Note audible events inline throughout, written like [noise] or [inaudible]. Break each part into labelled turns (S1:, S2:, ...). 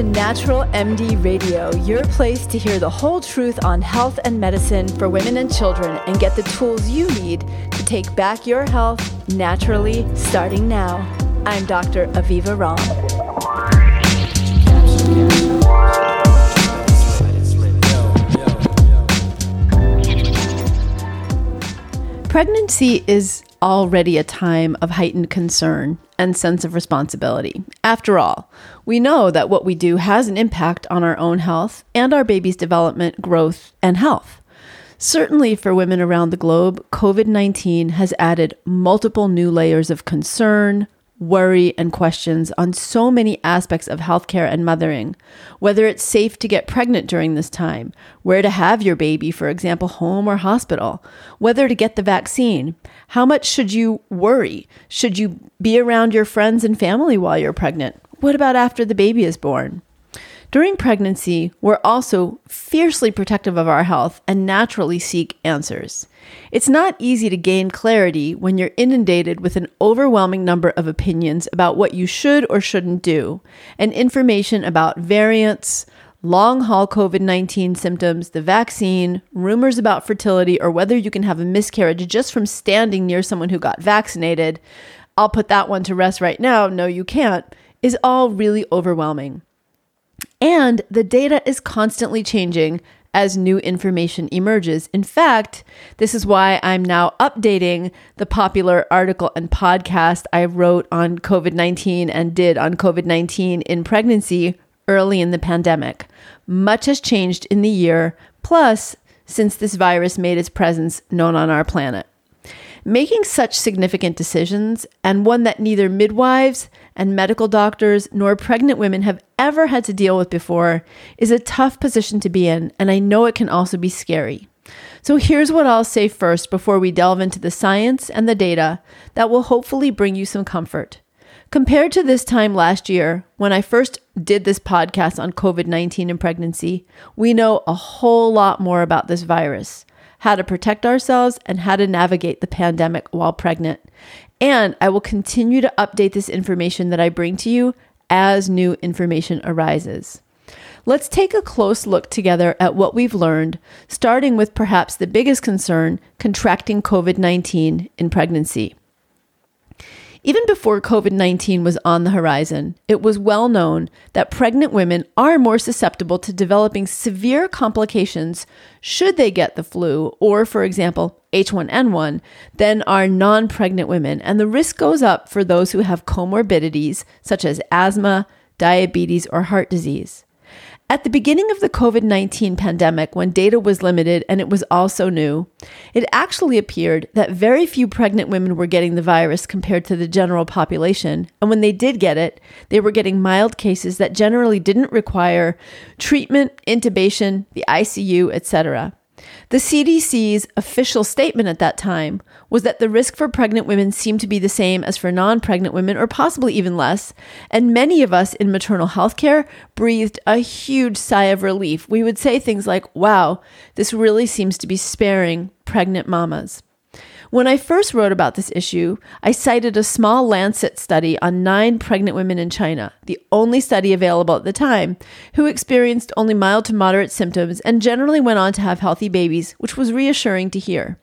S1: to Natural MD Radio, your place to hear the whole truth on health and medicine for women and children and get the tools you need to take back your health naturally starting now. I'm Dr. Aviva Romm. Pregnancy is already a time of heightened concern and sense of responsibility. After all, we know that what we do has an impact on our own health and our baby's development, growth, and health. Certainly, for women around the globe, COVID 19 has added multiple new layers of concern, worry, and questions on so many aspects of healthcare and mothering. Whether it's safe to get pregnant during this time, where to have your baby, for example, home or hospital, whether to get the vaccine, how much should you worry? Should you be around your friends and family while you're pregnant? What about after the baby is born? During pregnancy, we're also fiercely protective of our health and naturally seek answers. It's not easy to gain clarity when you're inundated with an overwhelming number of opinions about what you should or shouldn't do, and information about variants, long haul COVID 19 symptoms, the vaccine, rumors about fertility, or whether you can have a miscarriage just from standing near someone who got vaccinated. I'll put that one to rest right now. No, you can't, is all really overwhelming. And the data is constantly changing as new information emerges. In fact, this is why I'm now updating the popular article and podcast I wrote on COVID 19 and did on COVID 19 in pregnancy early in the pandemic. Much has changed in the year, plus, since this virus made its presence known on our planet. Making such significant decisions, and one that neither midwives and medical doctors nor pregnant women have ever had to deal with before, is a tough position to be in, and I know it can also be scary. So here's what I'll say first before we delve into the science and the data that will hopefully bring you some comfort. Compared to this time last year, when I first did this podcast on COVID 19 and pregnancy, we know a whole lot more about this virus how to protect ourselves, and how to navigate the pandemic while pregnant. And I will continue to update this information that I bring to you as new information arises. Let's take a close look together at what we've learned, starting with perhaps the biggest concern contracting COVID 19 in pregnancy. Even before COVID 19 was on the horizon, it was well known that pregnant women are more susceptible to developing severe complications should they get the flu or, for example, H1N1 than are non pregnant women. And the risk goes up for those who have comorbidities such as asthma, diabetes, or heart disease. At the beginning of the COVID 19 pandemic, when data was limited and it was also new, it actually appeared that very few pregnant women were getting the virus compared to the general population. And when they did get it, they were getting mild cases that generally didn't require treatment, intubation, the ICU, etc. The CDC's official statement at that time was that the risk for pregnant women seemed to be the same as for non pregnant women, or possibly even less. And many of us in maternal health care breathed a huge sigh of relief. We would say things like, wow, this really seems to be sparing pregnant mamas. When I first wrote about this issue, I cited a small Lancet study on nine pregnant women in China, the only study available at the time, who experienced only mild to moderate symptoms and generally went on to have healthy babies, which was reassuring to hear.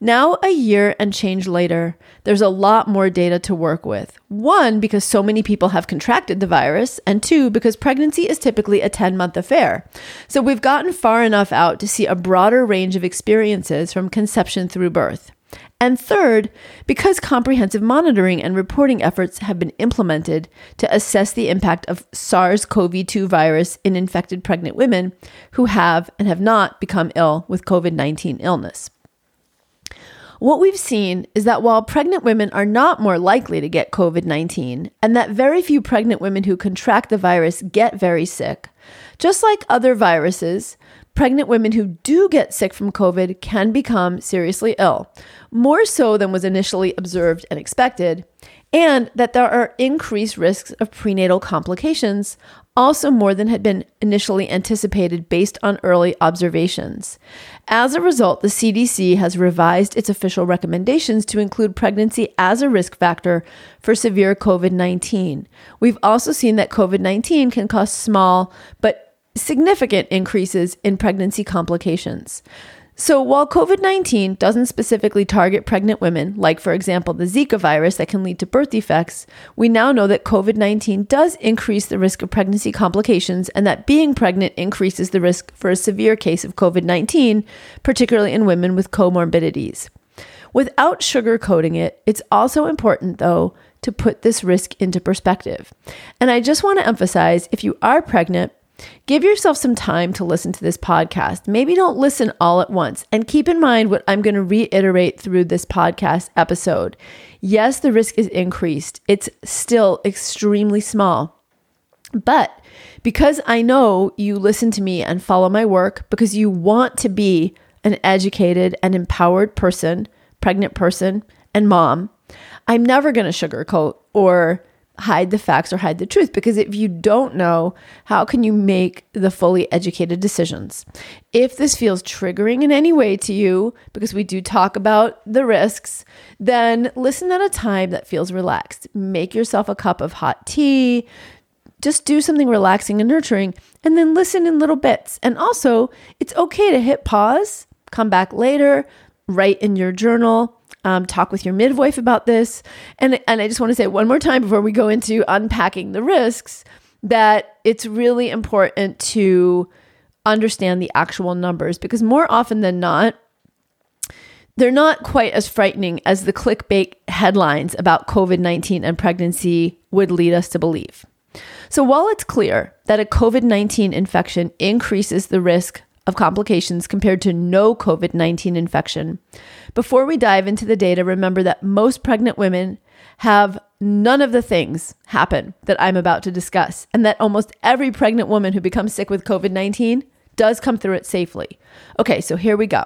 S1: Now, a year and change later, there's a lot more data to work with. One, because so many people have contracted the virus, and two, because pregnancy is typically a 10 month affair. So we've gotten far enough out to see a broader range of experiences from conception through birth. And third, because comprehensive monitoring and reporting efforts have been implemented to assess the impact of SARS CoV 2 virus in infected pregnant women who have and have not become ill with COVID 19 illness. What we've seen is that while pregnant women are not more likely to get COVID 19, and that very few pregnant women who contract the virus get very sick, just like other viruses, pregnant women who do get sick from COVID can become seriously ill, more so than was initially observed and expected, and that there are increased risks of prenatal complications, also more than had been initially anticipated based on early observations. As a result, the CDC has revised its official recommendations to include pregnancy as a risk factor for severe COVID 19. We've also seen that COVID 19 can cause small but significant increases in pregnancy complications. So, while COVID 19 doesn't specifically target pregnant women, like for example the Zika virus that can lead to birth defects, we now know that COVID 19 does increase the risk of pregnancy complications and that being pregnant increases the risk for a severe case of COVID 19, particularly in women with comorbidities. Without sugarcoating it, it's also important, though, to put this risk into perspective. And I just want to emphasize if you are pregnant, Give yourself some time to listen to this podcast. Maybe don't listen all at once. And keep in mind what I'm going to reiterate through this podcast episode. Yes, the risk is increased, it's still extremely small. But because I know you listen to me and follow my work, because you want to be an educated and empowered person, pregnant person, and mom, I'm never going to sugarcoat or hide the facts or hide the truth because if you don't know, how can you make the fully educated decisions? If this feels triggering in any way to you, because we do talk about the risks, then listen at a time that feels relaxed. Make yourself a cup of hot tea. Just do something relaxing and nurturing and then listen in little bits. And also, it's okay to hit pause, come back later, write in your journal um, talk with your midwife about this. And, and I just want to say one more time before we go into unpacking the risks that it's really important to understand the actual numbers because more often than not, they're not quite as frightening as the clickbait headlines about COVID 19 and pregnancy would lead us to believe. So, while it's clear that a COVID 19 infection increases the risk of complications compared to no COVID 19 infection. Before we dive into the data, remember that most pregnant women have none of the things happen that I'm about to discuss, and that almost every pregnant woman who becomes sick with COVID 19 does come through it safely. Okay, so here we go.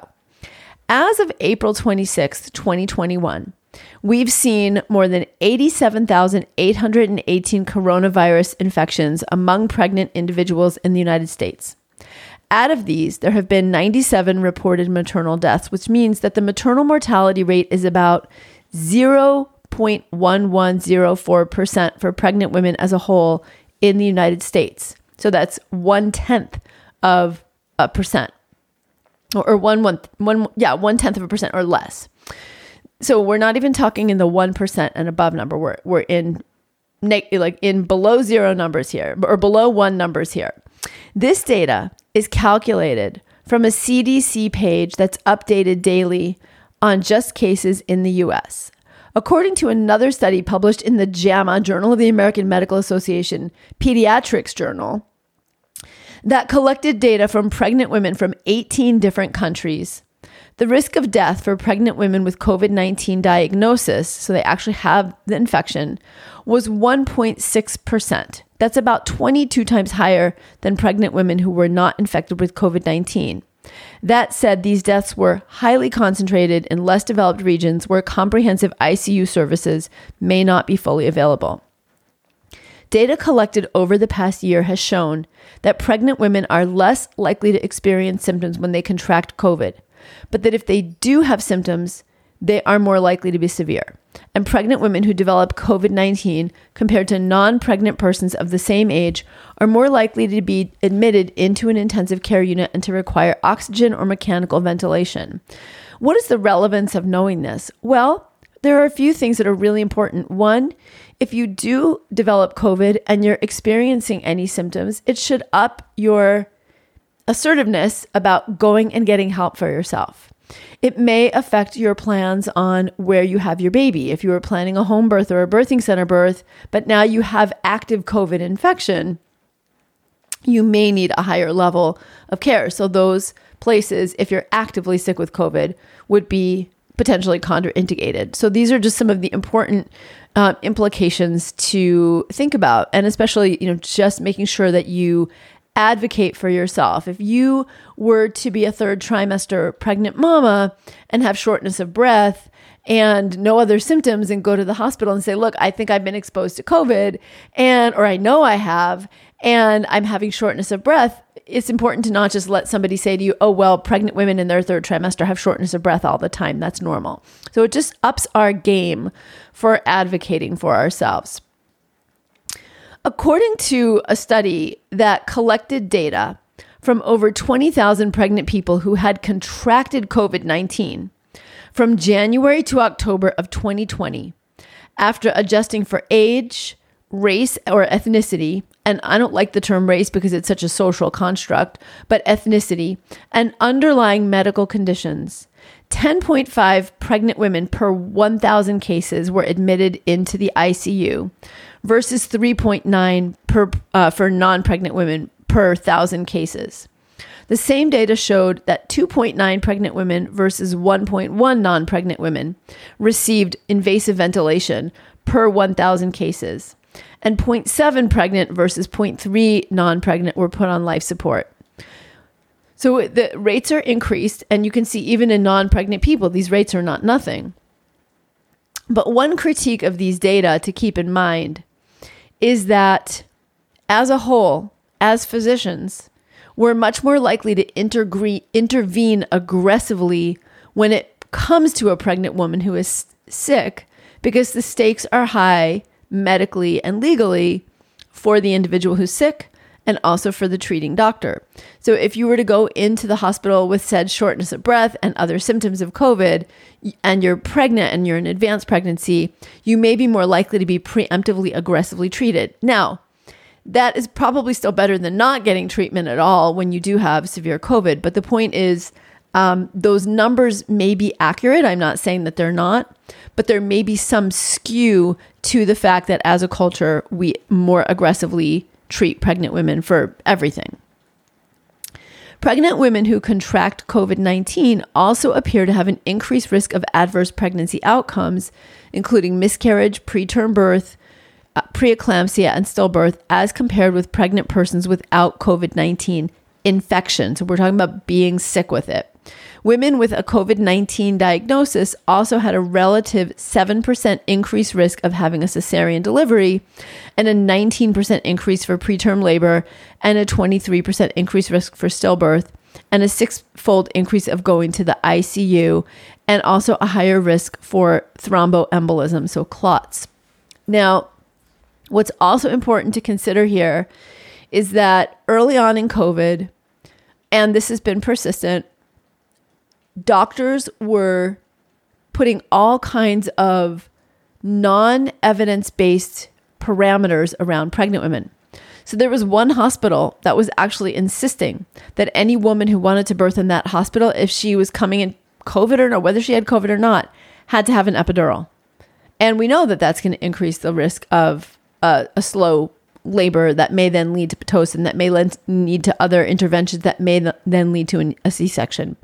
S1: As of April 26th, 2021, we've seen more than 87,818 coronavirus infections among pregnant individuals in the United States. Out of these, there have been 97 reported maternal deaths, which means that the maternal mortality rate is about 0.1104% for pregnant women as a whole in the United States. So that's one tenth of a percent, or, one, one, one, yeah, one tenth of a percent or less. So we're not even talking in the 1% and above number. We're, we're in like in below zero numbers here or below one numbers here. This data is calculated from a CDC page that's updated daily on just cases in the US. According to another study published in the JAMA, Journal of the American Medical Association Pediatrics Journal, that collected data from pregnant women from 18 different countries. The risk of death for pregnant women with COVID 19 diagnosis, so they actually have the infection, was 1.6%. That's about 22 times higher than pregnant women who were not infected with COVID 19. That said, these deaths were highly concentrated in less developed regions where comprehensive ICU services may not be fully available. Data collected over the past year has shown that pregnant women are less likely to experience symptoms when they contract COVID, but that if they do have symptoms, they are more likely to be severe. And pregnant women who develop COVID 19 compared to non pregnant persons of the same age are more likely to be admitted into an intensive care unit and to require oxygen or mechanical ventilation. What is the relevance of knowing this? Well, there are a few things that are really important. One, if you do develop COVID and you're experiencing any symptoms, it should up your assertiveness about going and getting help for yourself. It may affect your plans on where you have your baby. If you were planning a home birth or a birthing center birth, but now you have active COVID infection, you may need a higher level of care. So, those places, if you're actively sick with COVID, would be potentially contraindicated. So, these are just some of the important uh, implications to think about, and especially, you know, just making sure that you advocate for yourself. If you were to be a third trimester pregnant mama and have shortness of breath and no other symptoms and go to the hospital and say, "Look, I think I've been exposed to COVID and or I know I have and I'm having shortness of breath." It's important to not just let somebody say to you, "Oh, well, pregnant women in their third trimester have shortness of breath all the time. That's normal." So it just ups our game for advocating for ourselves. According to a study that collected data from over 20,000 pregnant people who had contracted COVID 19 from January to October of 2020, after adjusting for age, race, or ethnicity, and I don't like the term race because it's such a social construct, but ethnicity and underlying medical conditions. 10.5 pregnant women per 1,000 cases were admitted into the ICU versus 3.9 per uh, for non-pregnant women per 1,000 cases. The same data showed that 2.9 pregnant women versus 1.1 non pregnant women received invasive ventilation per 1,000 cases, and 0.7 pregnant versus 0.3 non pregnant were put on life support. So the rates are increased, and you can see even in non pregnant people, these rates are not nothing. But one critique of these data to keep in mind is that as a whole, as physicians, we're much more likely to intergre- intervene aggressively when it comes to a pregnant woman who is sick because the stakes are high medically and legally for the individual who's sick and also for the treating doctor. So if you were to go into the hospital with said shortness of breath and other symptoms of COVID and you're pregnant and you're in advanced pregnancy, you may be more likely to be preemptively aggressively treated. Now, that is probably still better than not getting treatment at all when you do have severe COVID. But the point is, um, those numbers may be accurate. I'm not saying that they're not, but there may be some skew to the fact that as a culture, we more aggressively treat pregnant women for everything. Pregnant women who contract COVID 19 also appear to have an increased risk of adverse pregnancy outcomes, including miscarriage, preterm birth, uh, preeclampsia and stillbirth as compared with pregnant persons without COVID 19 infection. So we're talking about being sick with it. Women with a COVID 19 diagnosis also had a relative 7% increased risk of having a cesarean delivery and a 19% increase for preterm labor and a 23% increased risk for stillbirth and a six fold increase of going to the ICU and also a higher risk for thromboembolism, so clots. Now, What's also important to consider here is that early on in COVID, and this has been persistent, doctors were putting all kinds of non evidence based parameters around pregnant women. So there was one hospital that was actually insisting that any woman who wanted to birth in that hospital, if she was coming in COVID or not, whether she had COVID or not, had to have an epidural. And we know that that's going to increase the risk of a, a slow labor that may then lead to pitocin, that may lead to other interventions that may then lead to an, a C section.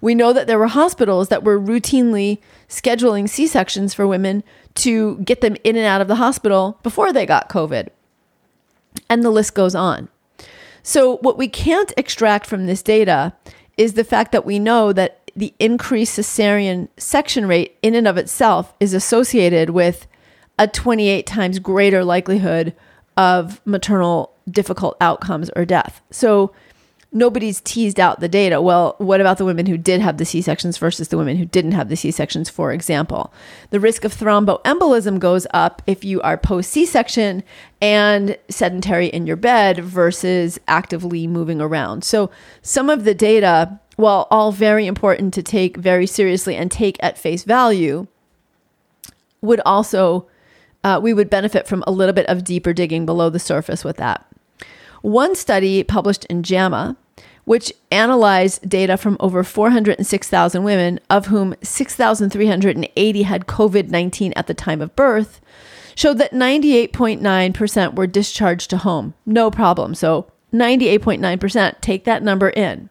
S1: We know that there were hospitals that were routinely scheduling C sections for women to get them in and out of the hospital before they got COVID. And the list goes on. So, what we can't extract from this data is the fact that we know that the increased cesarean section rate in and of itself is associated with a 28 times greater likelihood of maternal difficult outcomes or death. So nobody's teased out the data. Well, what about the women who did have the C sections versus the women who didn't have the C sections, for example? The risk of thromboembolism goes up if you are post C section and sedentary in your bed versus actively moving around. So some of the data, while all very important to take very seriously and take at face value, would also uh, we would benefit from a little bit of deeper digging below the surface with that. One study published in JAMA, which analyzed data from over 406,000 women, of whom 6,380 had COVID 19 at the time of birth, showed that 98.9% were discharged to home. No problem. So 98.9%, take that number in.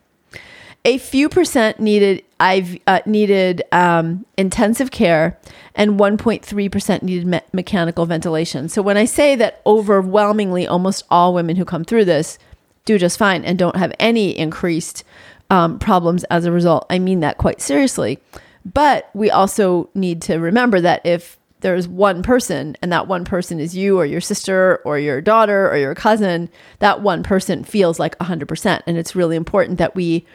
S1: A few percent needed I've uh, needed um, intensive care, and 1.3% needed me- mechanical ventilation. So when I say that overwhelmingly almost all women who come through this do just fine and don't have any increased um, problems as a result, I mean that quite seriously. But we also need to remember that if there's one person and that one person is you or your sister or your daughter or your cousin, that one person feels like 100%. And it's really important that we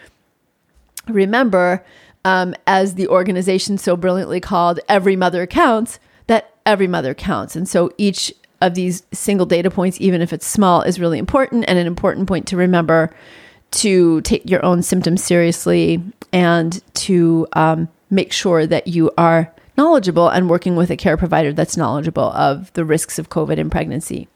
S1: remember, um, as the organization so brilliantly called Every Mother Counts, that every mother counts. And so each of these single data points, even if it's small, is really important and an important point to remember to take your own symptoms seriously and to um, make sure that you are knowledgeable and working with a care provider that's knowledgeable of the risks of COVID in pregnancy.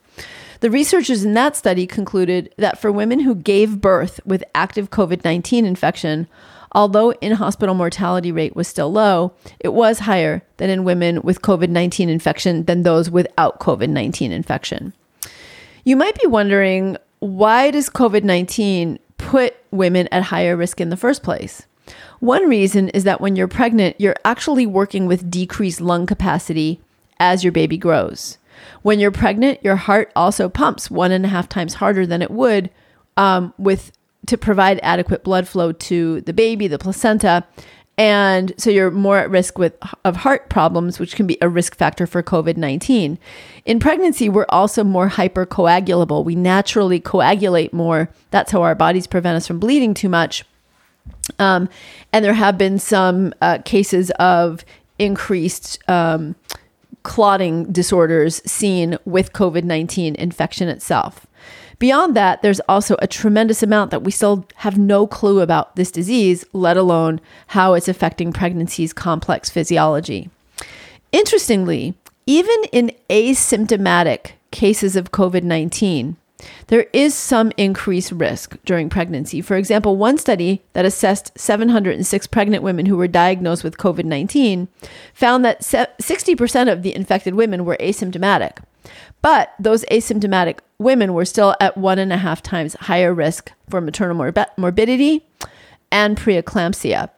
S1: The researchers in that study concluded that for women who gave birth with active COVID 19 infection, although in hospital mortality rate was still low, it was higher than in women with COVID 19 infection than those without COVID 19 infection. You might be wondering why does COVID 19 put women at higher risk in the first place? One reason is that when you're pregnant, you're actually working with decreased lung capacity as your baby grows. When you're pregnant, your heart also pumps one and a half times harder than it would um, with to provide adequate blood flow to the baby, the placenta, and so you're more at risk with of heart problems, which can be a risk factor for COVID-19. In pregnancy, we're also more hypercoagulable. We naturally coagulate more. That's how our bodies prevent us from bleeding too much. Um, and there have been some uh, cases of increased um, clotting disorders seen with COVID 19 infection itself. Beyond that, there's also a tremendous amount that we still have no clue about this disease, let alone how it's affecting pregnancy's complex physiology. Interestingly, even in asymptomatic cases of COVID 19, there is some increased risk during pregnancy. For example, one study that assessed 706 pregnant women who were diagnosed with COVID 19 found that 60% of the infected women were asymptomatic. But those asymptomatic women were still at one and a half times higher risk for maternal morbi- morbidity and preeclampsia.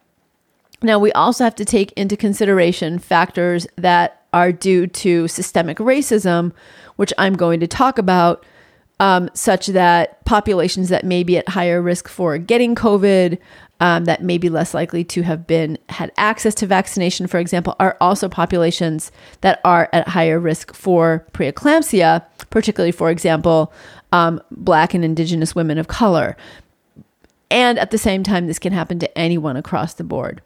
S1: Now, we also have to take into consideration factors that are due to systemic racism, which I'm going to talk about um, such that populations that may be at higher risk for getting COVID, um, that may be less likely to have been had access to vaccination, for example, are also populations that are at higher risk for preeclampsia, particularly, for example, um, Black and Indigenous women of color. And at the same time, this can happen to anyone across the board.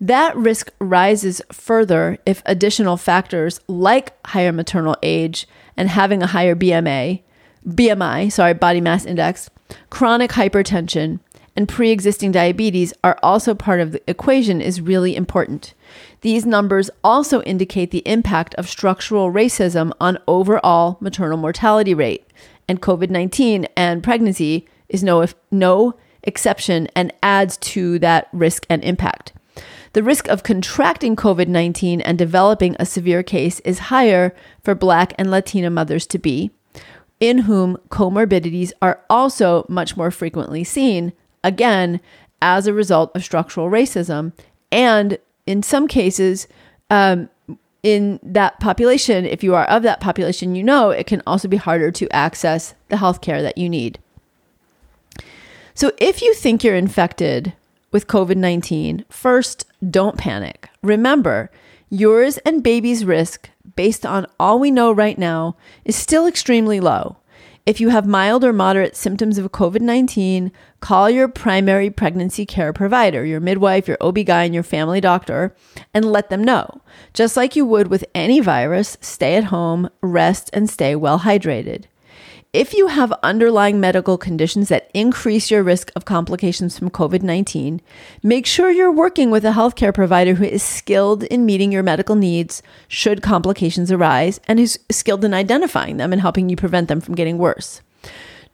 S1: That risk rises further if additional factors like higher maternal age and having a higher BMA BMI, sorry, body mass index, chronic hypertension, and pre existing diabetes are also part of the equation is really important. These numbers also indicate the impact of structural racism on overall maternal mortality rate, and COVID 19 and pregnancy is no, no exception and adds to that risk and impact. The risk of contracting COVID 19 and developing a severe case is higher for Black and Latina mothers to be, in whom comorbidities are also much more frequently seen, again, as a result of structural racism. And in some cases, um, in that population, if you are of that population, you know it can also be harder to access the healthcare that you need. So if you think you're infected with COVID 19, first, don't panic. Remember, yours and baby's risk based on all we know right now, is still extremely low. If you have mild or moderate symptoms of COVID 19, call your primary pregnancy care provider, your midwife, your OB-GYN, your family doctor, and let them know. Just like you would with any virus, stay at home, rest, and stay well hydrated. If you have underlying medical conditions that increase your risk of complications from COVID 19, make sure you're working with a healthcare provider who is skilled in meeting your medical needs should complications arise and is skilled in identifying them and helping you prevent them from getting worse.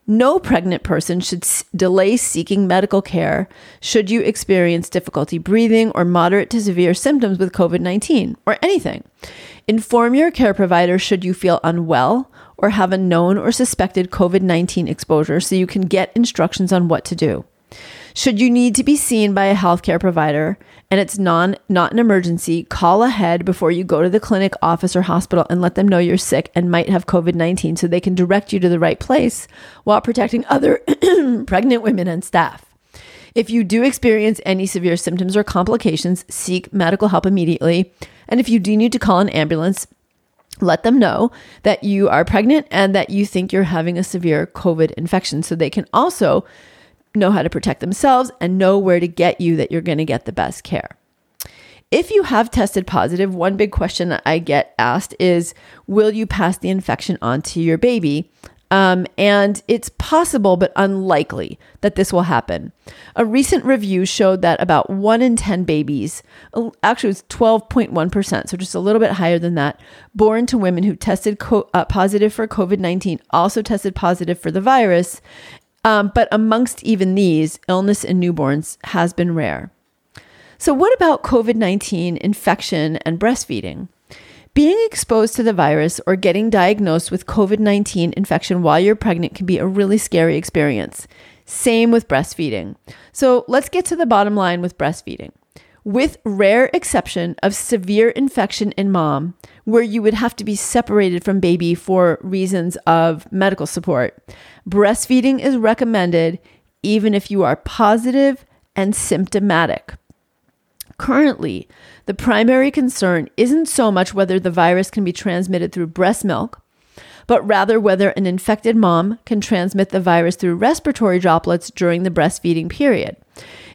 S1: No pregnant person should s- delay seeking medical care should you experience difficulty breathing or moderate to severe symptoms with COVID 19 or anything. Inform your care provider should you feel unwell or have a known or suspected COVID 19 exposure so you can get instructions on what to do. Should you need to be seen by a healthcare provider and it's non not an emergency, call ahead before you go to the clinic, office or hospital and let them know you're sick and might have COVID-19 so they can direct you to the right place while protecting other [clears throat] pregnant women and staff. If you do experience any severe symptoms or complications, seek medical help immediately. And if you do need to call an ambulance, let them know that you are pregnant and that you think you're having a severe COVID infection so they can also know how to protect themselves and know where to get you that you're going to get the best care. If you have tested positive, one big question I get asked is Will you pass the infection on to your baby? Um, and it's possible, but unlikely that this will happen. A recent review showed that about one in 10 babies, uh, actually, it was 12.1%, so just a little bit higher than that, born to women who tested co- uh, positive for COVID 19 also tested positive for the virus. Um, but amongst even these, illness in newborns has been rare. So, what about COVID 19 infection and breastfeeding? Being exposed to the virus or getting diagnosed with COVID 19 infection while you're pregnant can be a really scary experience. Same with breastfeeding. So let's get to the bottom line with breastfeeding. With rare exception of severe infection in mom, where you would have to be separated from baby for reasons of medical support, breastfeeding is recommended even if you are positive and symptomatic. Currently, the primary concern isn't so much whether the virus can be transmitted through breast milk, but rather whether an infected mom can transmit the virus through respiratory droplets during the breastfeeding period.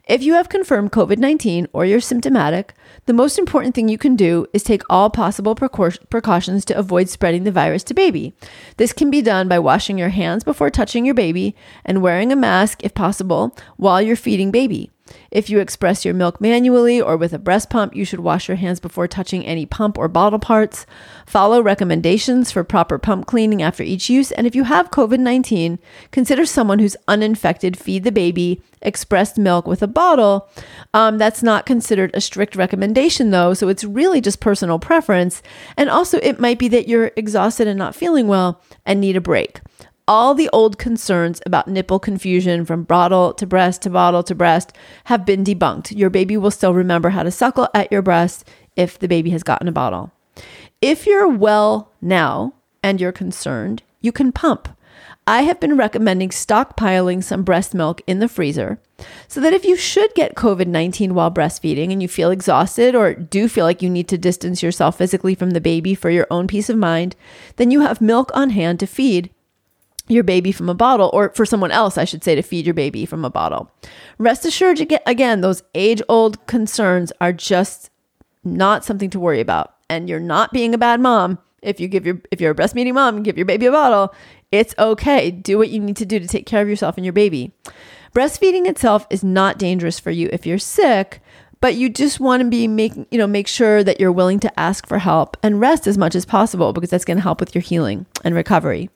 S1: If you have confirmed COVID 19 or you're symptomatic, the most important thing you can do is take all possible precautions to avoid spreading the virus to baby. This can be done by washing your hands before touching your baby and wearing a mask if possible while you're feeding baby. If you express your milk manually or with a breast pump, you should wash your hands before touching any pump or bottle parts. Follow recommendations for proper pump cleaning after each use. And if you have COVID 19, consider someone who's uninfected feed the baby expressed milk with a bottle. Um, that's not considered a strict recommendation, though. So it's really just personal preference. And also, it might be that you're exhausted and not feeling well and need a break all the old concerns about nipple confusion from bottle to breast to bottle to breast have been debunked. Your baby will still remember how to suckle at your breast if the baby has gotten a bottle. If you're well now and you're concerned, you can pump. I have been recommending stockpiling some breast milk in the freezer so that if you should get COVID 19 while breastfeeding and you feel exhausted or do feel like you need to distance yourself physically from the baby for your own peace of mind, then you have milk on hand to feed your baby from a bottle, or for someone else, I should say, to feed your baby from a bottle. Rest assured, again, those age old concerns are just not something to worry about. And you're not being a bad mom if you give your if you're a breastfeeding mom and give your baby a bottle. It's okay. Do what you need to do to take care of yourself and your baby. Breastfeeding itself is not dangerous for you if you're sick, but you just want to be making you know make sure that you're willing to ask for help and rest as much as possible because that's going to help with your healing and recovery.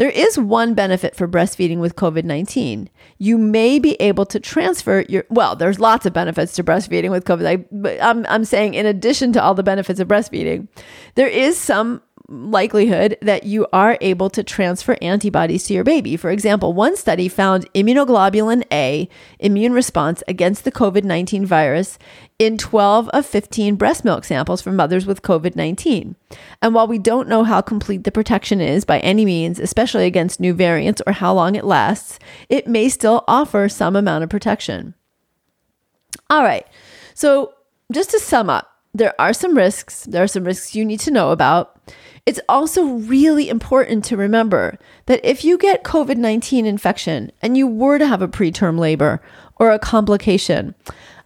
S1: There is one benefit for breastfeeding with COVID 19. You may be able to transfer your, well, there's lots of benefits to breastfeeding with COVID. I'm, I'm saying, in addition to all the benefits of breastfeeding, there is some likelihood that you are able to transfer antibodies to your baby. For example, one study found immunoglobulin A immune response against the COVID 19 virus in 12 of 15 breast milk samples from mothers with COVID 19. And while we don't know how complete the protection is by any means, especially against new variants or how long it lasts, it may still offer some amount of protection. All right, so just to sum up, there are some risks. There are some risks you need to know about. It's also really important to remember that if you get COVID 19 infection and you were to have a preterm labor or a complication,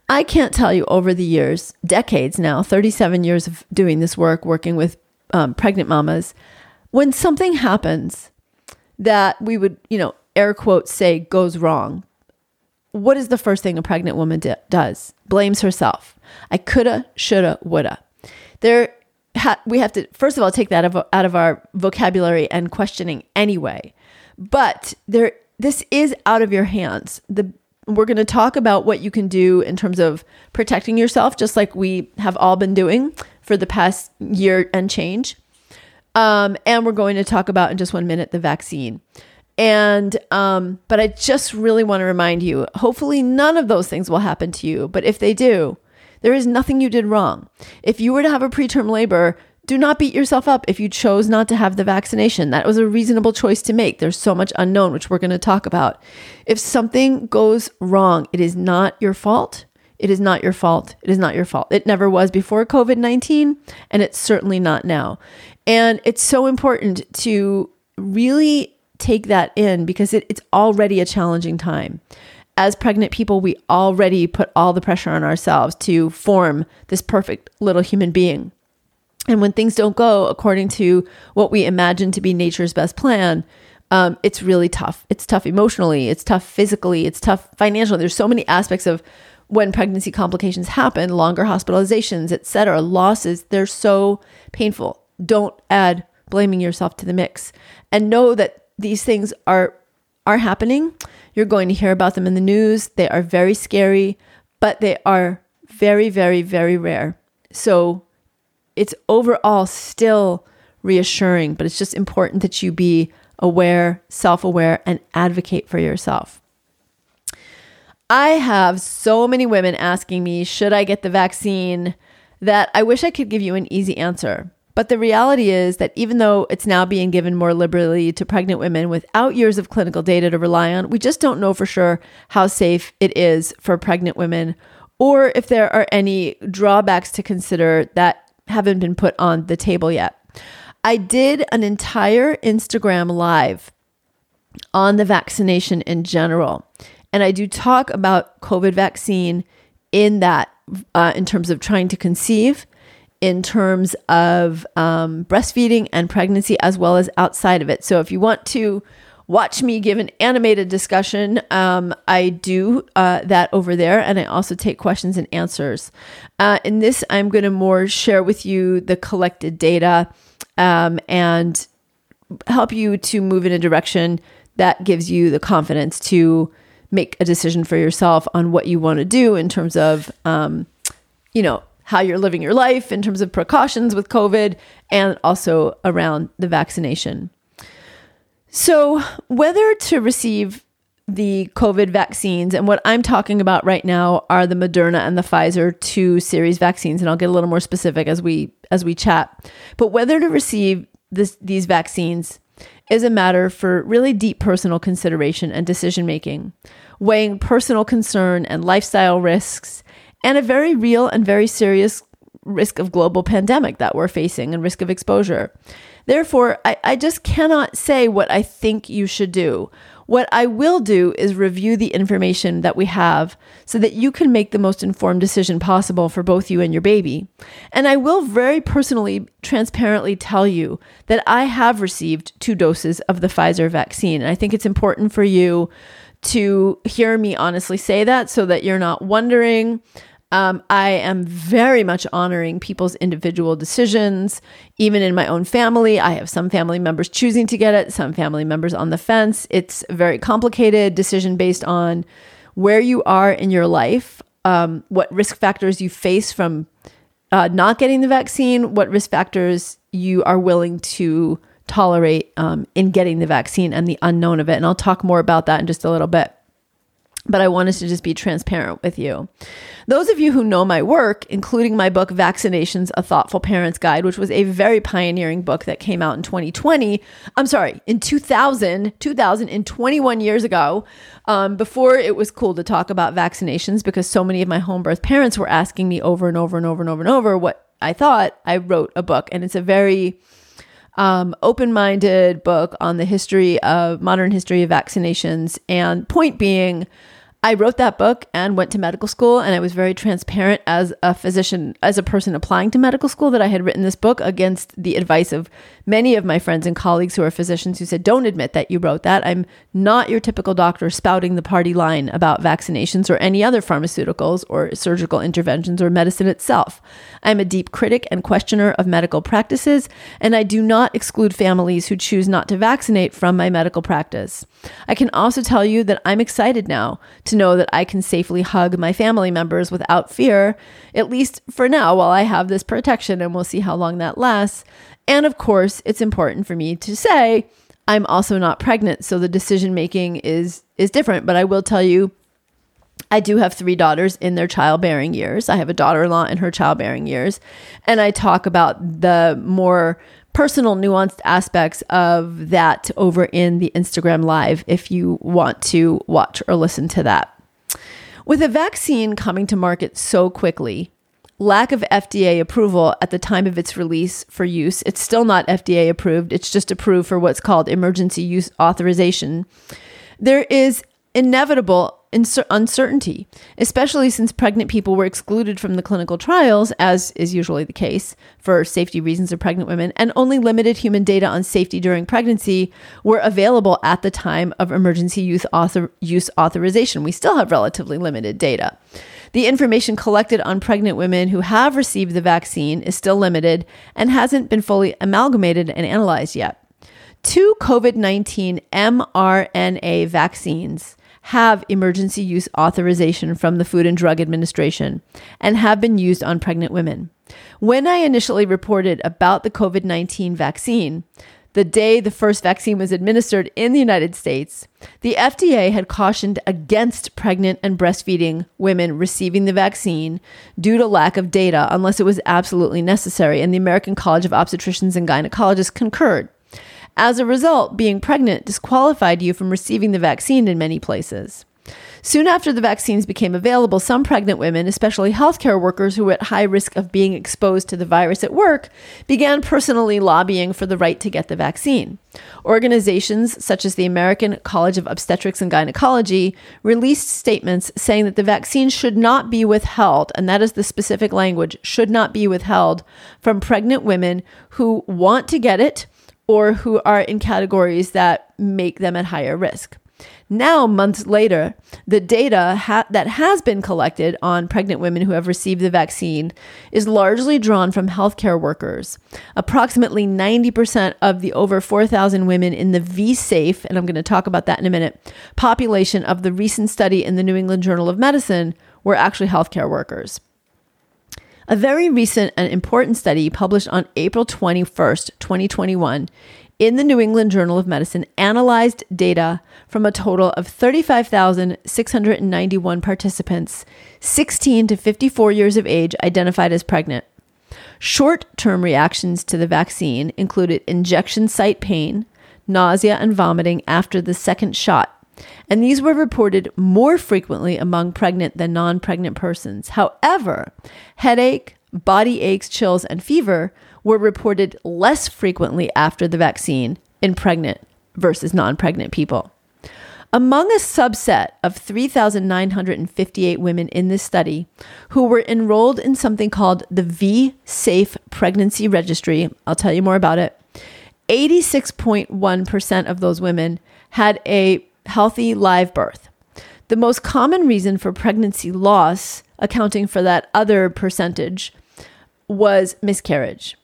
S1: I can't tell you over the years, decades now, 37 years of doing this work, working with um, pregnant mamas, when something happens that we would, you know, air quotes say goes wrong, what is the first thing a pregnant woman d- does? Blames herself. I coulda, shoulda, woulda. There ha- we have to first of all take that out of our vocabulary and questioning anyway. But there, this is out of your hands. The we're going to talk about what you can do in terms of protecting yourself, just like we have all been doing for the past year and change. Um, and we're going to talk about in just one minute the vaccine. And, um, but I just really want to remind you hopefully, none of those things will happen to you. But if they do, there is nothing you did wrong. If you were to have a preterm labor, do not beat yourself up if you chose not to have the vaccination. That was a reasonable choice to make. There's so much unknown, which we're going to talk about. If something goes wrong, it is not your fault. It is not your fault. It is not your fault. It never was before COVID 19, and it's certainly not now. And it's so important to really take that in because it, it's already a challenging time. As pregnant people, we already put all the pressure on ourselves to form this perfect little human being. And when things don't go according to what we imagine to be nature's best plan, um, it's really tough. It's tough emotionally, it's tough physically, it's tough financially. There's so many aspects of when pregnancy complications happen, longer hospitalizations, etc., losses, they're so painful. Don't add blaming yourself to the mix. And know that these things are are happening. You're going to hear about them in the news. They are very scary, but they are very very very rare. So it's overall still reassuring, but it's just important that you be aware, self aware, and advocate for yourself. I have so many women asking me, should I get the vaccine? That I wish I could give you an easy answer. But the reality is that even though it's now being given more liberally to pregnant women without years of clinical data to rely on, we just don't know for sure how safe it is for pregnant women or if there are any drawbacks to consider that haven't been put on the table yet. I did an entire Instagram live on the vaccination in general. And I do talk about COVID vaccine in that, uh, in terms of trying to conceive, in terms of um, breastfeeding and pregnancy, as well as outside of it. So if you want to watch me give an animated discussion. Um, I do uh, that over there, and I also take questions and answers. Uh, in this, I'm going to more share with you the collected data um, and help you to move in a direction that gives you the confidence to make a decision for yourself on what you want to do in terms of, um, you know, how you're living your life in terms of precautions with COVID and also around the vaccination. So, whether to receive the COVID vaccines, and what I'm talking about right now are the Moderna and the Pfizer 2 series vaccines, and I'll get a little more specific as we as we chat. But whether to receive this, these vaccines is a matter for really deep personal consideration and decision making, weighing personal concern and lifestyle risks, and a very real and very serious risk of global pandemic that we're facing and risk of exposure. Therefore, I, I just cannot say what I think you should do. What I will do is review the information that we have so that you can make the most informed decision possible for both you and your baby. And I will very personally, transparently tell you that I have received two doses of the Pfizer vaccine. And I think it's important for you to hear me honestly say that so that you're not wondering um, I am very much honoring people's individual decisions. Even in my own family, I have some family members choosing to get it, some family members on the fence. It's a very complicated decision based on where you are in your life, um, what risk factors you face from uh, not getting the vaccine, what risk factors you are willing to tolerate um, in getting the vaccine, and the unknown of it. And I'll talk more about that in just a little bit but I wanted to just be transparent with you. Those of you who know my work, including my book Vaccinations A Thoughtful Parent's Guide, which was a very pioneering book that came out in 2020. I'm sorry, in 2000, 2021 years ago, um, before it was cool to talk about vaccinations because so many of my home birth parents were asking me over and over and over and over and over what I thought. I wrote a book, and it's a very um, open minded book on the history of modern history of vaccinations. And point being, I wrote that book and went to medical school, and I was very transparent as a physician, as a person applying to medical school, that I had written this book against the advice of many of my friends and colleagues who are physicians who said, Don't admit that you wrote that. I'm not your typical doctor spouting the party line about vaccinations or any other pharmaceuticals or surgical interventions or medicine itself. I'm a deep critic and questioner of medical practices, and I do not exclude families who choose not to vaccinate from my medical practice. I can also tell you that I'm excited now to to know that I can safely hug my family members without fear, at least for now, while I have this protection, and we'll see how long that lasts. And of course, it's important for me to say I'm also not pregnant, so the decision making is is different. But I will tell you, I do have three daughters in their childbearing years. I have a daughter in law in her childbearing years. And I talk about the more personal, nuanced aspects of that over in the Instagram Live if you want to watch or listen to that. With a vaccine coming to market so quickly, lack of FDA approval at the time of its release for use, it's still not FDA approved, it's just approved for what's called emergency use authorization. There is inevitable uncertainty, especially since pregnant people were excluded from the clinical trials, as is usually the case for safety reasons of pregnant women, and only limited human data on safety during pregnancy were available at the time of emergency use, author- use authorization. We still have relatively limited data. The information collected on pregnant women who have received the vaccine is still limited and hasn't been fully amalgamated and analyzed yet. Two COVID 19 mRNA vaccines have emergency use authorization from the Food and Drug Administration and have been used on pregnant women. When I initially reported about the COVID 19 vaccine, the day the first vaccine was administered in the United States, the FDA had cautioned against pregnant and breastfeeding women receiving the vaccine due to lack of data unless it was absolutely necessary, and the American College of Obstetricians and Gynecologists concurred. As a result, being pregnant disqualified you from receiving the vaccine in many places. Soon after the vaccines became available, some pregnant women, especially healthcare workers who were at high risk of being exposed to the virus at work, began personally lobbying for the right to get the vaccine. Organizations such as the American College of Obstetrics and Gynecology released statements saying that the vaccine should not be withheld, and that is the specific language, should not be withheld from pregnant women who want to get it or who are in categories that make them at higher risk. Now, months later, the data ha- that has been collected on pregnant women who have received the vaccine is largely drawn from healthcare workers. Approximately 90% of the over 4,000 women in the V-Safe, and I'm going to talk about that in a minute, population of the recent study in the New England Journal of Medicine were actually healthcare workers. A very recent and important study published on April 21st, 2021, in the New England Journal of Medicine analyzed data from a total of 35,691 participants, 16 to 54 years of age, identified as pregnant. Short term reactions to the vaccine included injection site pain, nausea, and vomiting after the second shot, and these were reported more frequently among pregnant than non pregnant persons. However, headache, body aches, chills, and fever were reported less frequently after the vaccine in pregnant versus non pregnant people. Among a subset of 3,958 women in this study who were enrolled in something called the V Safe Pregnancy Registry, I'll tell you more about it, 86.1% of those women had a healthy live birth. The most common reason for pregnancy loss, accounting for that other percentage, was miscarriage.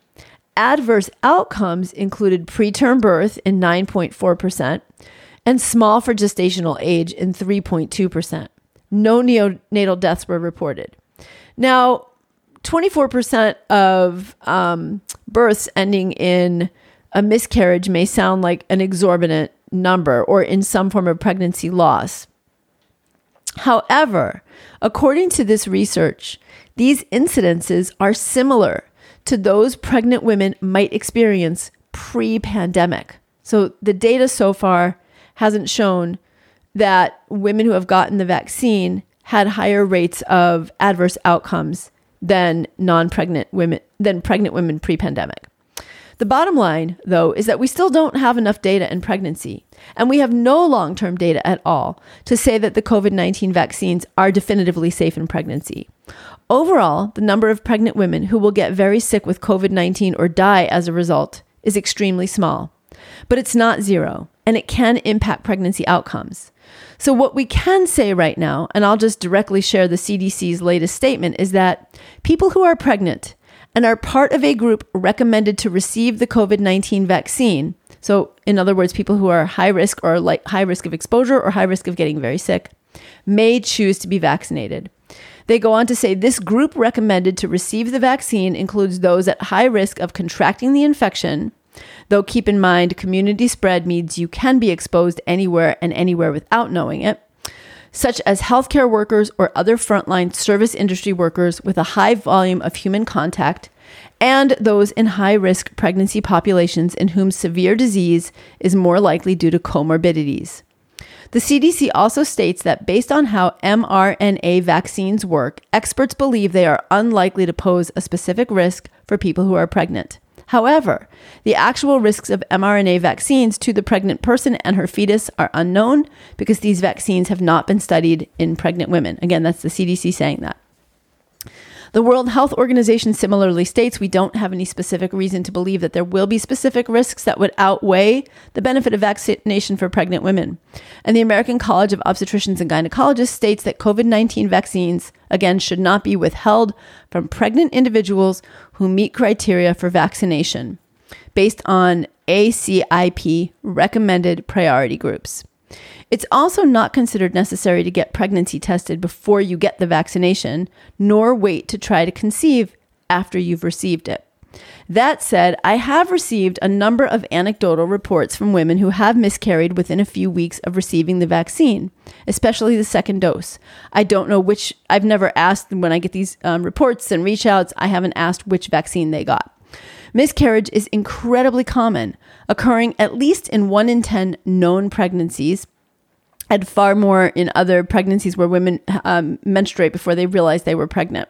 S1: Adverse outcomes included preterm birth in 9.4% and small for gestational age in 3.2%. No neonatal deaths were reported. Now, 24% of um, births ending in a miscarriage may sound like an exorbitant number or in some form of pregnancy loss. However, according to this research, these incidences are similar to those pregnant women might experience pre pandemic. So the data so far hasn't shown that women who have gotten the vaccine had higher rates of adverse outcomes than non-pregnant women than pregnant women pre-pandemic. The bottom line, though, is that we still don't have enough data in pregnancy, and we have no long term data at all to say that the COVID 19 vaccines are definitively safe in pregnancy. Overall, the number of pregnant women who will get very sick with COVID 19 or die as a result is extremely small. But it's not zero, and it can impact pregnancy outcomes. So, what we can say right now, and I'll just directly share the CDC's latest statement, is that people who are pregnant and are part of a group recommended to receive the COVID 19 vaccine. So, in other words, people who are high risk or like high risk of exposure or high risk of getting very sick may choose to be vaccinated. They go on to say this group recommended to receive the vaccine includes those at high risk of contracting the infection, though keep in mind community spread means you can be exposed anywhere and anywhere without knowing it. Such as healthcare workers or other frontline service industry workers with a high volume of human contact, and those in high risk pregnancy populations in whom severe disease is more likely due to comorbidities. The CDC also states that based on how mRNA vaccines work, experts believe they are unlikely to pose a specific risk for people who are pregnant. However, the actual risks of mRNA vaccines to the pregnant person and her fetus are unknown because these vaccines have not been studied in pregnant women. Again, that's the CDC saying that. The World Health Organization similarly states we don't have any specific reason to believe that there will be specific risks that would outweigh the benefit of vaccination for pregnant women. And the American College of Obstetricians and Gynecologists states that COVID 19 vaccines, again, should not be withheld from pregnant individuals who meet criteria for vaccination based on ACIP recommended priority groups. It's also not considered necessary to get pregnancy tested before you get the vaccination, nor wait to try to conceive after you've received it. That said, I have received a number of anecdotal reports from women who have miscarried within a few weeks of receiving the vaccine, especially the second dose. I don't know which, I've never asked when I get these um, reports and reach outs, I haven't asked which vaccine they got. Miscarriage is incredibly common, occurring at least in 1 in 10 known pregnancies, and far more in other pregnancies where women um, menstruate before they realize they were pregnant.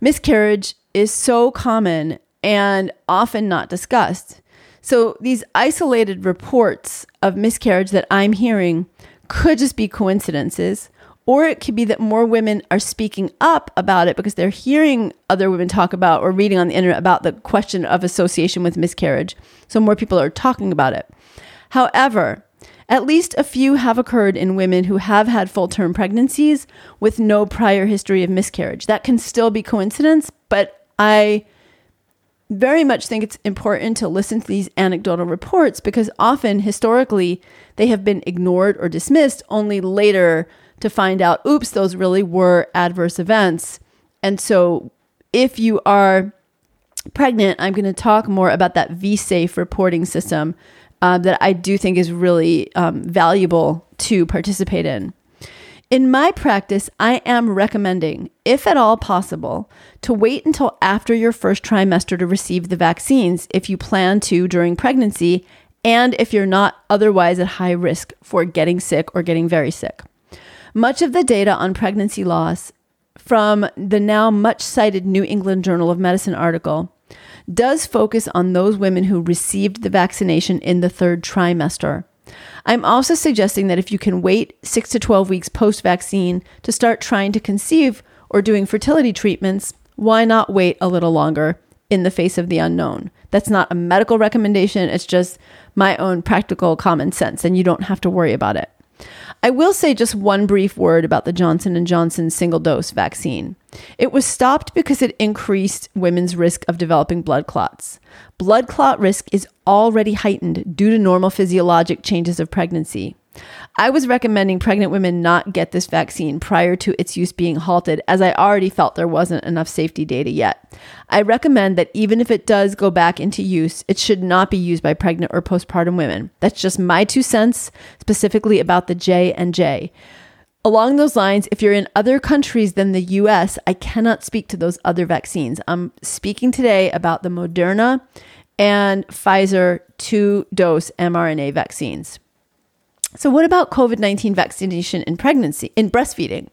S1: Miscarriage is so common and often not discussed. So these isolated reports of miscarriage that I'm hearing could just be coincidences, or it could be that more women are speaking up about it because they're hearing other women talk about or reading on the internet about the question of association with miscarriage. So more people are talking about it. However, at least a few have occurred in women who have had full term pregnancies with no prior history of miscarriage. That can still be coincidence, but I very much think it's important to listen to these anecdotal reports because often historically they have been ignored or dismissed only later to find out oops those really were adverse events and so if you are pregnant i'm going to talk more about that vsafe reporting system uh, that i do think is really um, valuable to participate in in my practice, I am recommending, if at all possible, to wait until after your first trimester to receive the vaccines if you plan to during pregnancy and if you're not otherwise at high risk for getting sick or getting very sick. Much of the data on pregnancy loss from the now much cited New England Journal of Medicine article does focus on those women who received the vaccination in the third trimester. I'm also suggesting that if you can wait 6 to 12 weeks post vaccine to start trying to conceive or doing fertility treatments, why not wait a little longer in the face of the unknown? That's not a medical recommendation, it's just my own practical common sense and you don't have to worry about it. I will say just one brief word about the Johnson & Johnson single dose vaccine. It was stopped because it increased women's risk of developing blood clots. Blood clot risk is already heightened due to normal physiologic changes of pregnancy. I was recommending pregnant women not get this vaccine prior to its use being halted, as I already felt there wasn't enough safety data yet. I recommend that even if it does go back into use, it should not be used by pregnant or postpartum women. That's just my two cents, specifically about the J and J. Along those lines, if you're in other countries than the US, I cannot speak to those other vaccines. I'm speaking today about the Moderna and Pfizer two dose mRNA vaccines. So, what about COVID 19 vaccination in pregnancy, in breastfeeding?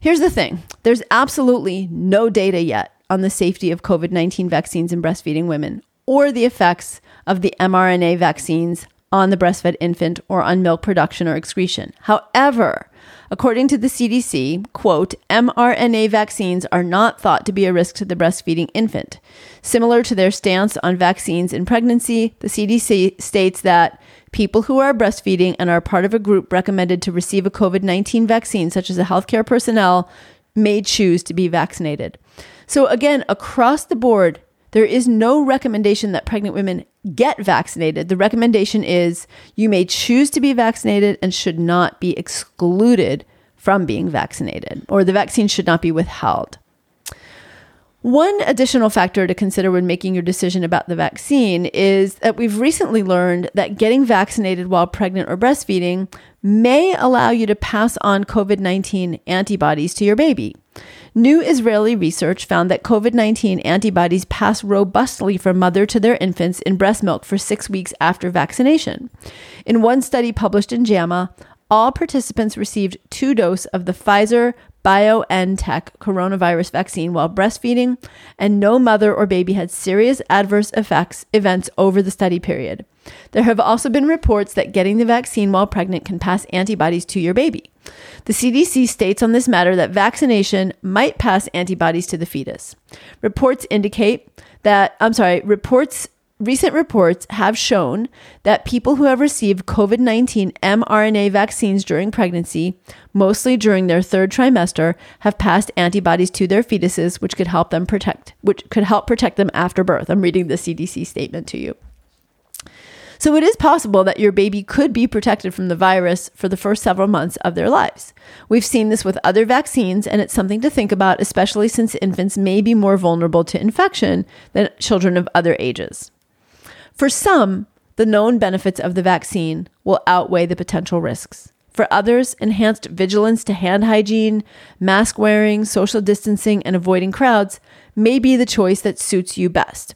S1: Here's the thing there's absolutely no data yet on the safety of COVID 19 vaccines in breastfeeding women or the effects of the mRNA vaccines on the breastfed infant or on milk production or excretion. However, according to the CDC, quote, mRNA vaccines are not thought to be a risk to the breastfeeding infant. Similar to their stance on vaccines in pregnancy, the CDC states that people who are breastfeeding and are part of a group recommended to receive a COVID 19 vaccine, such as a healthcare personnel, may choose to be vaccinated. So, again, across the board, there is no recommendation that pregnant women get vaccinated. The recommendation is you may choose to be vaccinated and should not be excluded from being vaccinated, or the vaccine should not be withheld. One additional factor to consider when making your decision about the vaccine is that we've recently learned that getting vaccinated while pregnant or breastfeeding may allow you to pass on COVID 19 antibodies to your baby. New Israeli research found that COVID 19 antibodies pass robustly from mother to their infants in breast milk for six weeks after vaccination. In one study published in JAMA, all participants received two doses of the Pfizer BioNTech coronavirus vaccine while breastfeeding, and no mother or baby had serious adverse effects events over the study period. There have also been reports that getting the vaccine while pregnant can pass antibodies to your baby. The CDC states on this matter that vaccination might pass antibodies to the fetus. Reports indicate that, I'm sorry, reports Recent reports have shown that people who have received COVID 19 mRNA vaccines during pregnancy, mostly during their third trimester, have passed antibodies to their fetuses, which could help them protect, which could help protect them after birth. I'm reading the CDC statement to you. So it is possible that your baby could be protected from the virus for the first several months of their lives. We've seen this with other vaccines, and it's something to think about, especially since infants may be more vulnerable to infection than children of other ages. For some, the known benefits of the vaccine will outweigh the potential risks. For others, enhanced vigilance to hand hygiene, mask wearing, social distancing, and avoiding crowds may be the choice that suits you best.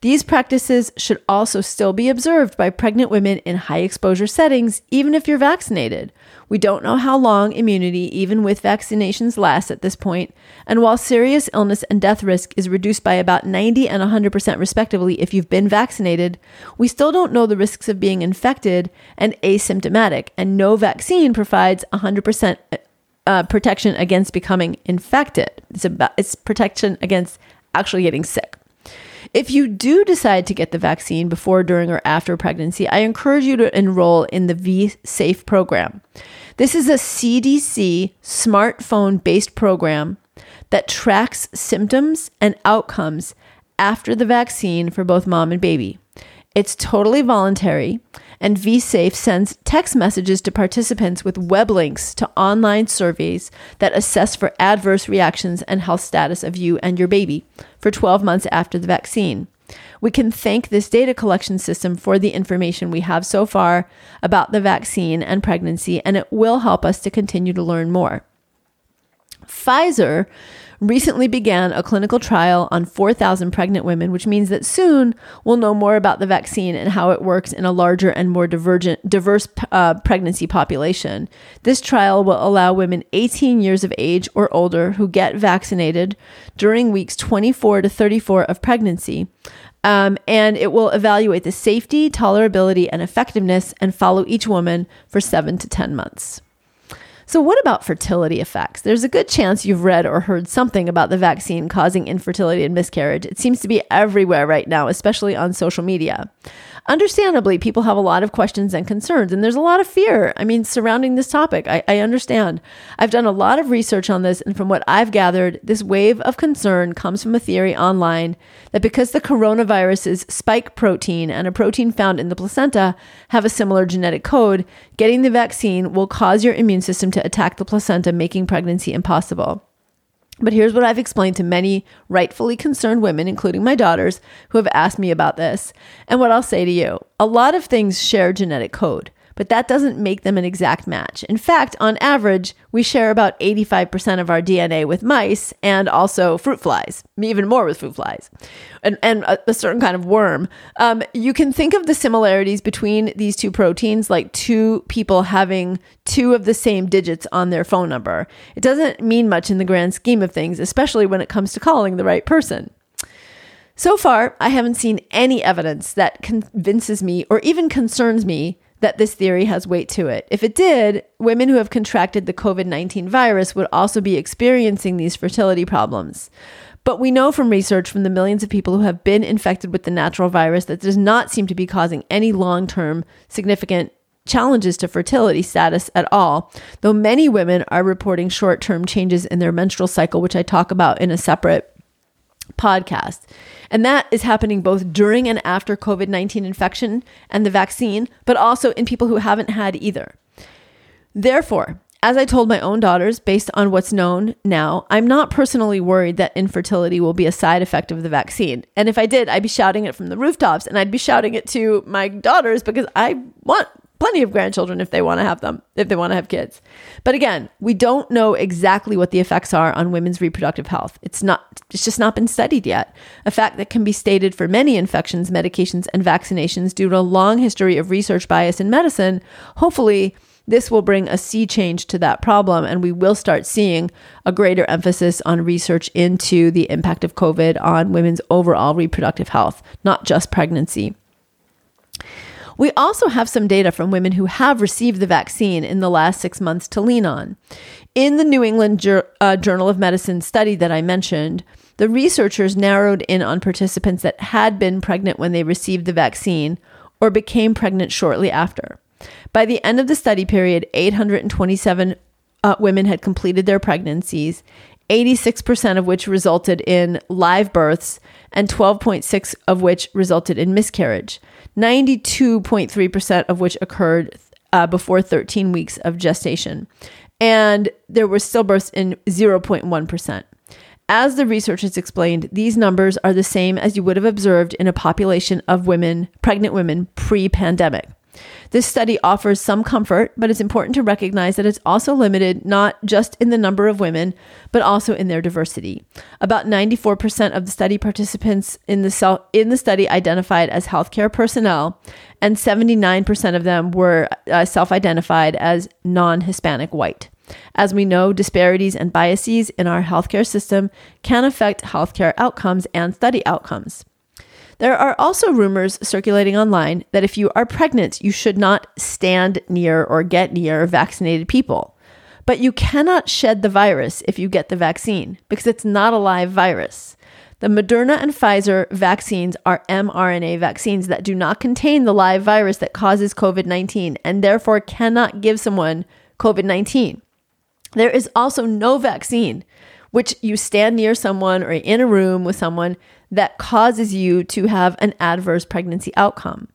S1: These practices should also still be observed by pregnant women in high exposure settings, even if you're vaccinated. We don't know how long immunity, even with vaccinations, lasts at this point, and while serious illness and death risk is reduced by about 90 and 100% respectively if you've been vaccinated, we still don't know the risks of being infected and asymptomatic, and no vaccine provides 100% uh, protection against becoming infected. It's about it's protection against actually getting sick. If you do decide to get the vaccine before, during, or after pregnancy, I encourage you to enroll in the V Safe program. This is a CDC smartphone based program that tracks symptoms and outcomes after the vaccine for both mom and baby. It's totally voluntary, and VSafe sends text messages to participants with web links to online surveys that assess for adverse reactions and health status of you and your baby for 12 months after the vaccine. We can thank this data collection system for the information we have so far about the vaccine and pregnancy, and it will help us to continue to learn more. Pfizer recently began a clinical trial on 4,000 pregnant women, which means that soon we'll know more about the vaccine and how it works in a larger and more divergent, diverse uh, pregnancy population. This trial will allow women 18 years of age or older who get vaccinated during weeks 24 to 34 of pregnancy. Um, and it will evaluate the safety, tolerability, and effectiveness and follow each woman for seven to 10 months. So, what about fertility effects? There's a good chance you've read or heard something about the vaccine causing infertility and miscarriage. It seems to be everywhere right now, especially on social media. Understandably, people have a lot of questions and concerns, and there's a lot of fear. I mean, surrounding this topic, I, I understand. I've done a lot of research on this, and from what I've gathered, this wave of concern comes from a theory online that because the coronavirus's spike protein and a protein found in the placenta have a similar genetic code, getting the vaccine will cause your immune system to attack the placenta, making pregnancy impossible. But here's what I've explained to many rightfully concerned women, including my daughters, who have asked me about this, and what I'll say to you. A lot of things share genetic code but that doesn't make them an exact match. In fact, on average, we share about 85% of our DNA with mice and also fruit flies, even more with fruit flies, and, and a, a certain kind of worm. Um, you can think of the similarities between these two proteins like two people having two of the same digits on their phone number. It doesn't mean much in the grand scheme of things, especially when it comes to calling the right person. So far, I haven't seen any evidence that convinces me or even concerns me that this theory has weight to it. If it did, women who have contracted the COVID 19 virus would also be experiencing these fertility problems. But we know from research from the millions of people who have been infected with the natural virus that does not seem to be causing any long term significant challenges to fertility status at all, though many women are reporting short term changes in their menstrual cycle, which I talk about in a separate podcast. And that is happening both during and after COVID 19 infection and the vaccine, but also in people who haven't had either. Therefore, As I told my own daughters, based on what's known now, I'm not personally worried that infertility will be a side effect of the vaccine. And if I did, I'd be shouting it from the rooftops and I'd be shouting it to my daughters because I want plenty of grandchildren if they want to have them, if they want to have kids. But again, we don't know exactly what the effects are on women's reproductive health. It's not it's just not been studied yet. A fact that can be stated for many infections, medications, and vaccinations due to a long history of research bias in medicine. Hopefully, this will bring a sea change to that problem, and we will start seeing a greater emphasis on research into the impact of COVID on women's overall reproductive health, not just pregnancy. We also have some data from women who have received the vaccine in the last six months to lean on. In the New England Jur- uh, Journal of Medicine study that I mentioned, the researchers narrowed in on participants that had been pregnant when they received the vaccine or became pregnant shortly after. By the end of the study period, 827 uh, women had completed their pregnancies, 86% of which resulted in live births, and 12.6 of which resulted in miscarriage. 92.3% of which occurred uh, before 13 weeks of gestation. And there were stillbirths in 0.1%. As the researchers explained, these numbers are the same as you would have observed in a population of women, pregnant women pre pandemic. This study offers some comfort, but it's important to recognize that it's also limited not just in the number of women, but also in their diversity. About 94% of the study participants in the, self, in the study identified as healthcare personnel, and 79% of them were uh, self identified as non Hispanic white. As we know, disparities and biases in our healthcare system can affect healthcare outcomes and study outcomes. There are also rumors circulating online that if you are pregnant, you should not stand near or get near vaccinated people. But you cannot shed the virus if you get the vaccine because it's not a live virus. The Moderna and Pfizer vaccines are mRNA vaccines that do not contain the live virus that causes COVID 19 and therefore cannot give someone COVID 19. There is also no vaccine which you stand near someone or in a room with someone that causes you to have an adverse pregnancy outcome.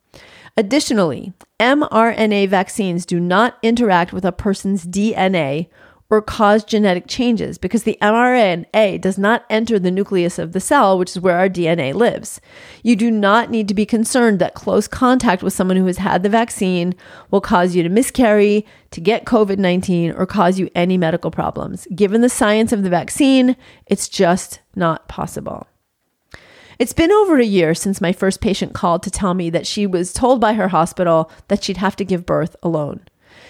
S1: Additionally, mRNA vaccines do not interact with a person's DNA or cause genetic changes because the mRNA does not enter the nucleus of the cell, which is where our DNA lives. You do not need to be concerned that close contact with someone who has had the vaccine will cause you to miscarry, to get COVID 19, or cause you any medical problems. Given the science of the vaccine, it's just not possible. It's been over a year since my first patient called to tell me that she was told by her hospital that she'd have to give birth alone.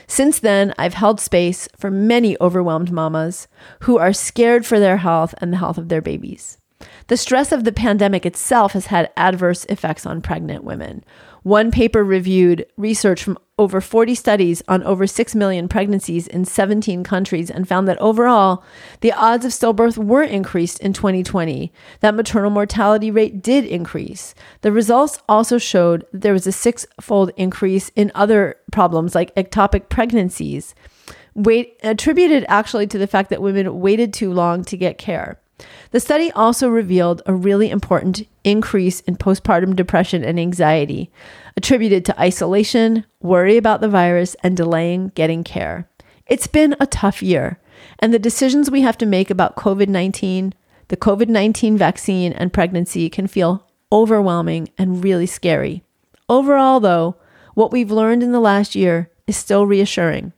S1: Since then, I've held space for many overwhelmed mamas who are scared for their health and the health of their babies. The stress of the pandemic itself has had adverse effects on pregnant women. One paper reviewed research from over 40 studies on over 6 million pregnancies in 17 countries and found that overall, the odds of stillbirth were increased in 2020. That maternal mortality rate did increase. The results also showed there was a six fold increase in other problems like ectopic pregnancies, wait, attributed actually to the fact that women waited too long to get care. The study also revealed a really important increase in postpartum depression and anxiety, attributed to isolation, worry about the virus, and delaying getting care. It's been a tough year, and the decisions we have to make about COVID 19, the COVID 19 vaccine, and pregnancy can feel overwhelming and really scary. Overall, though, what we've learned in the last year is still reassuring.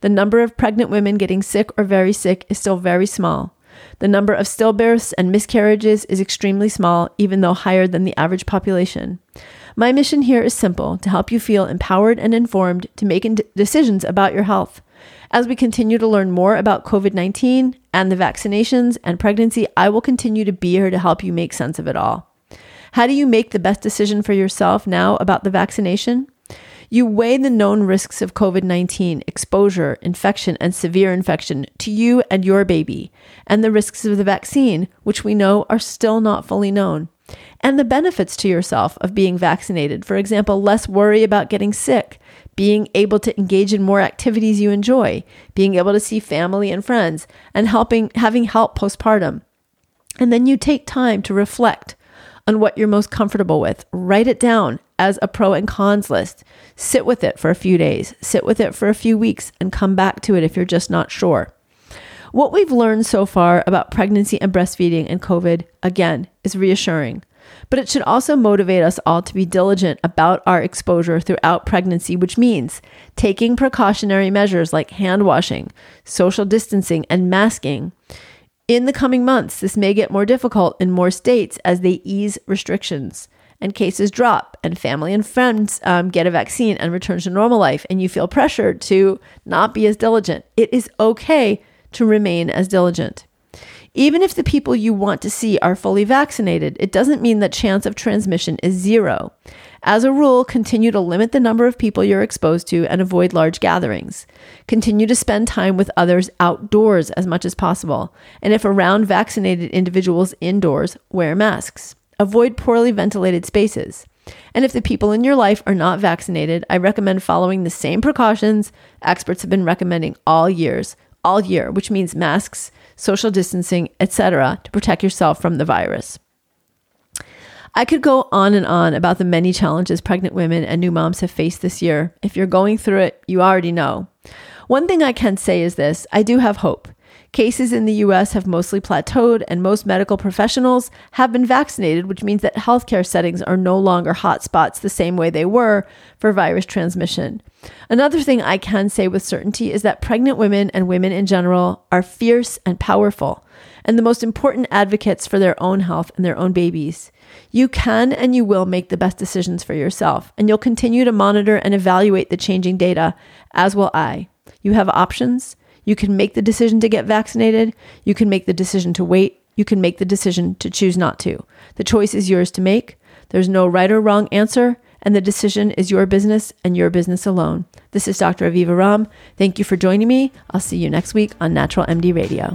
S1: The number of pregnant women getting sick or very sick is still very small. The number of stillbirths and miscarriages is extremely small, even though higher than the average population. My mission here is simple to help you feel empowered and informed to make decisions about your health. As we continue to learn more about COVID 19 and the vaccinations and pregnancy, I will continue to be here to help you make sense of it all. How do you make the best decision for yourself now about the vaccination? You weigh the known risks of COVID 19, exposure, infection, and severe infection to you and your baby, and the risks of the vaccine, which we know are still not fully known, and the benefits to yourself of being vaccinated. For example, less worry about getting sick, being able to engage in more activities you enjoy, being able to see family and friends, and helping having help postpartum. And then you take time to reflect on what you're most comfortable with. Write it down as a pro and cons list. Sit with it for a few days, sit with it for a few weeks, and come back to it if you're just not sure. What we've learned so far about pregnancy and breastfeeding and COVID, again, is reassuring. But it should also motivate us all to be diligent about our exposure throughout pregnancy, which means taking precautionary measures like hand washing, social distancing, and masking. In the coming months, this may get more difficult in more states as they ease restrictions and cases drop and family and friends um, get a vaccine and return to normal life and you feel pressured to not be as diligent. It is okay to remain as diligent. Even if the people you want to see are fully vaccinated, it doesn't mean that chance of transmission is zero. As a rule, continue to limit the number of people you're exposed to and avoid large gatherings. Continue to spend time with others outdoors as much as possible. And if around vaccinated individuals indoors, wear masks. Avoid poorly ventilated spaces. And if the people in your life are not vaccinated, I recommend following the same precautions experts have been recommending all years, all year, which means masks, social distancing, etc., to protect yourself from the virus. I could go on and on about the many challenges pregnant women and new moms have faced this year. If you're going through it, you already know. One thing I can say is this I do have hope. Cases in the US have mostly plateaued, and most medical professionals have been vaccinated, which means that healthcare settings are no longer hotspots the same way they were for virus transmission. Another thing I can say with certainty is that pregnant women and women in general are fierce and powerful, and the most important advocates for their own health and their own babies. You can and you will make the best decisions for yourself, and you'll continue to monitor and evaluate the changing data, as will I. You have options. You can make the decision to get vaccinated. You can make the decision to wait. You can make the decision to choose not to. The choice is yours to make. There's no right or wrong answer, and the decision is your business and your business alone. This is Dr. Aviva Romm. Thank you for joining me. I'll see you next week on Natural MD Radio.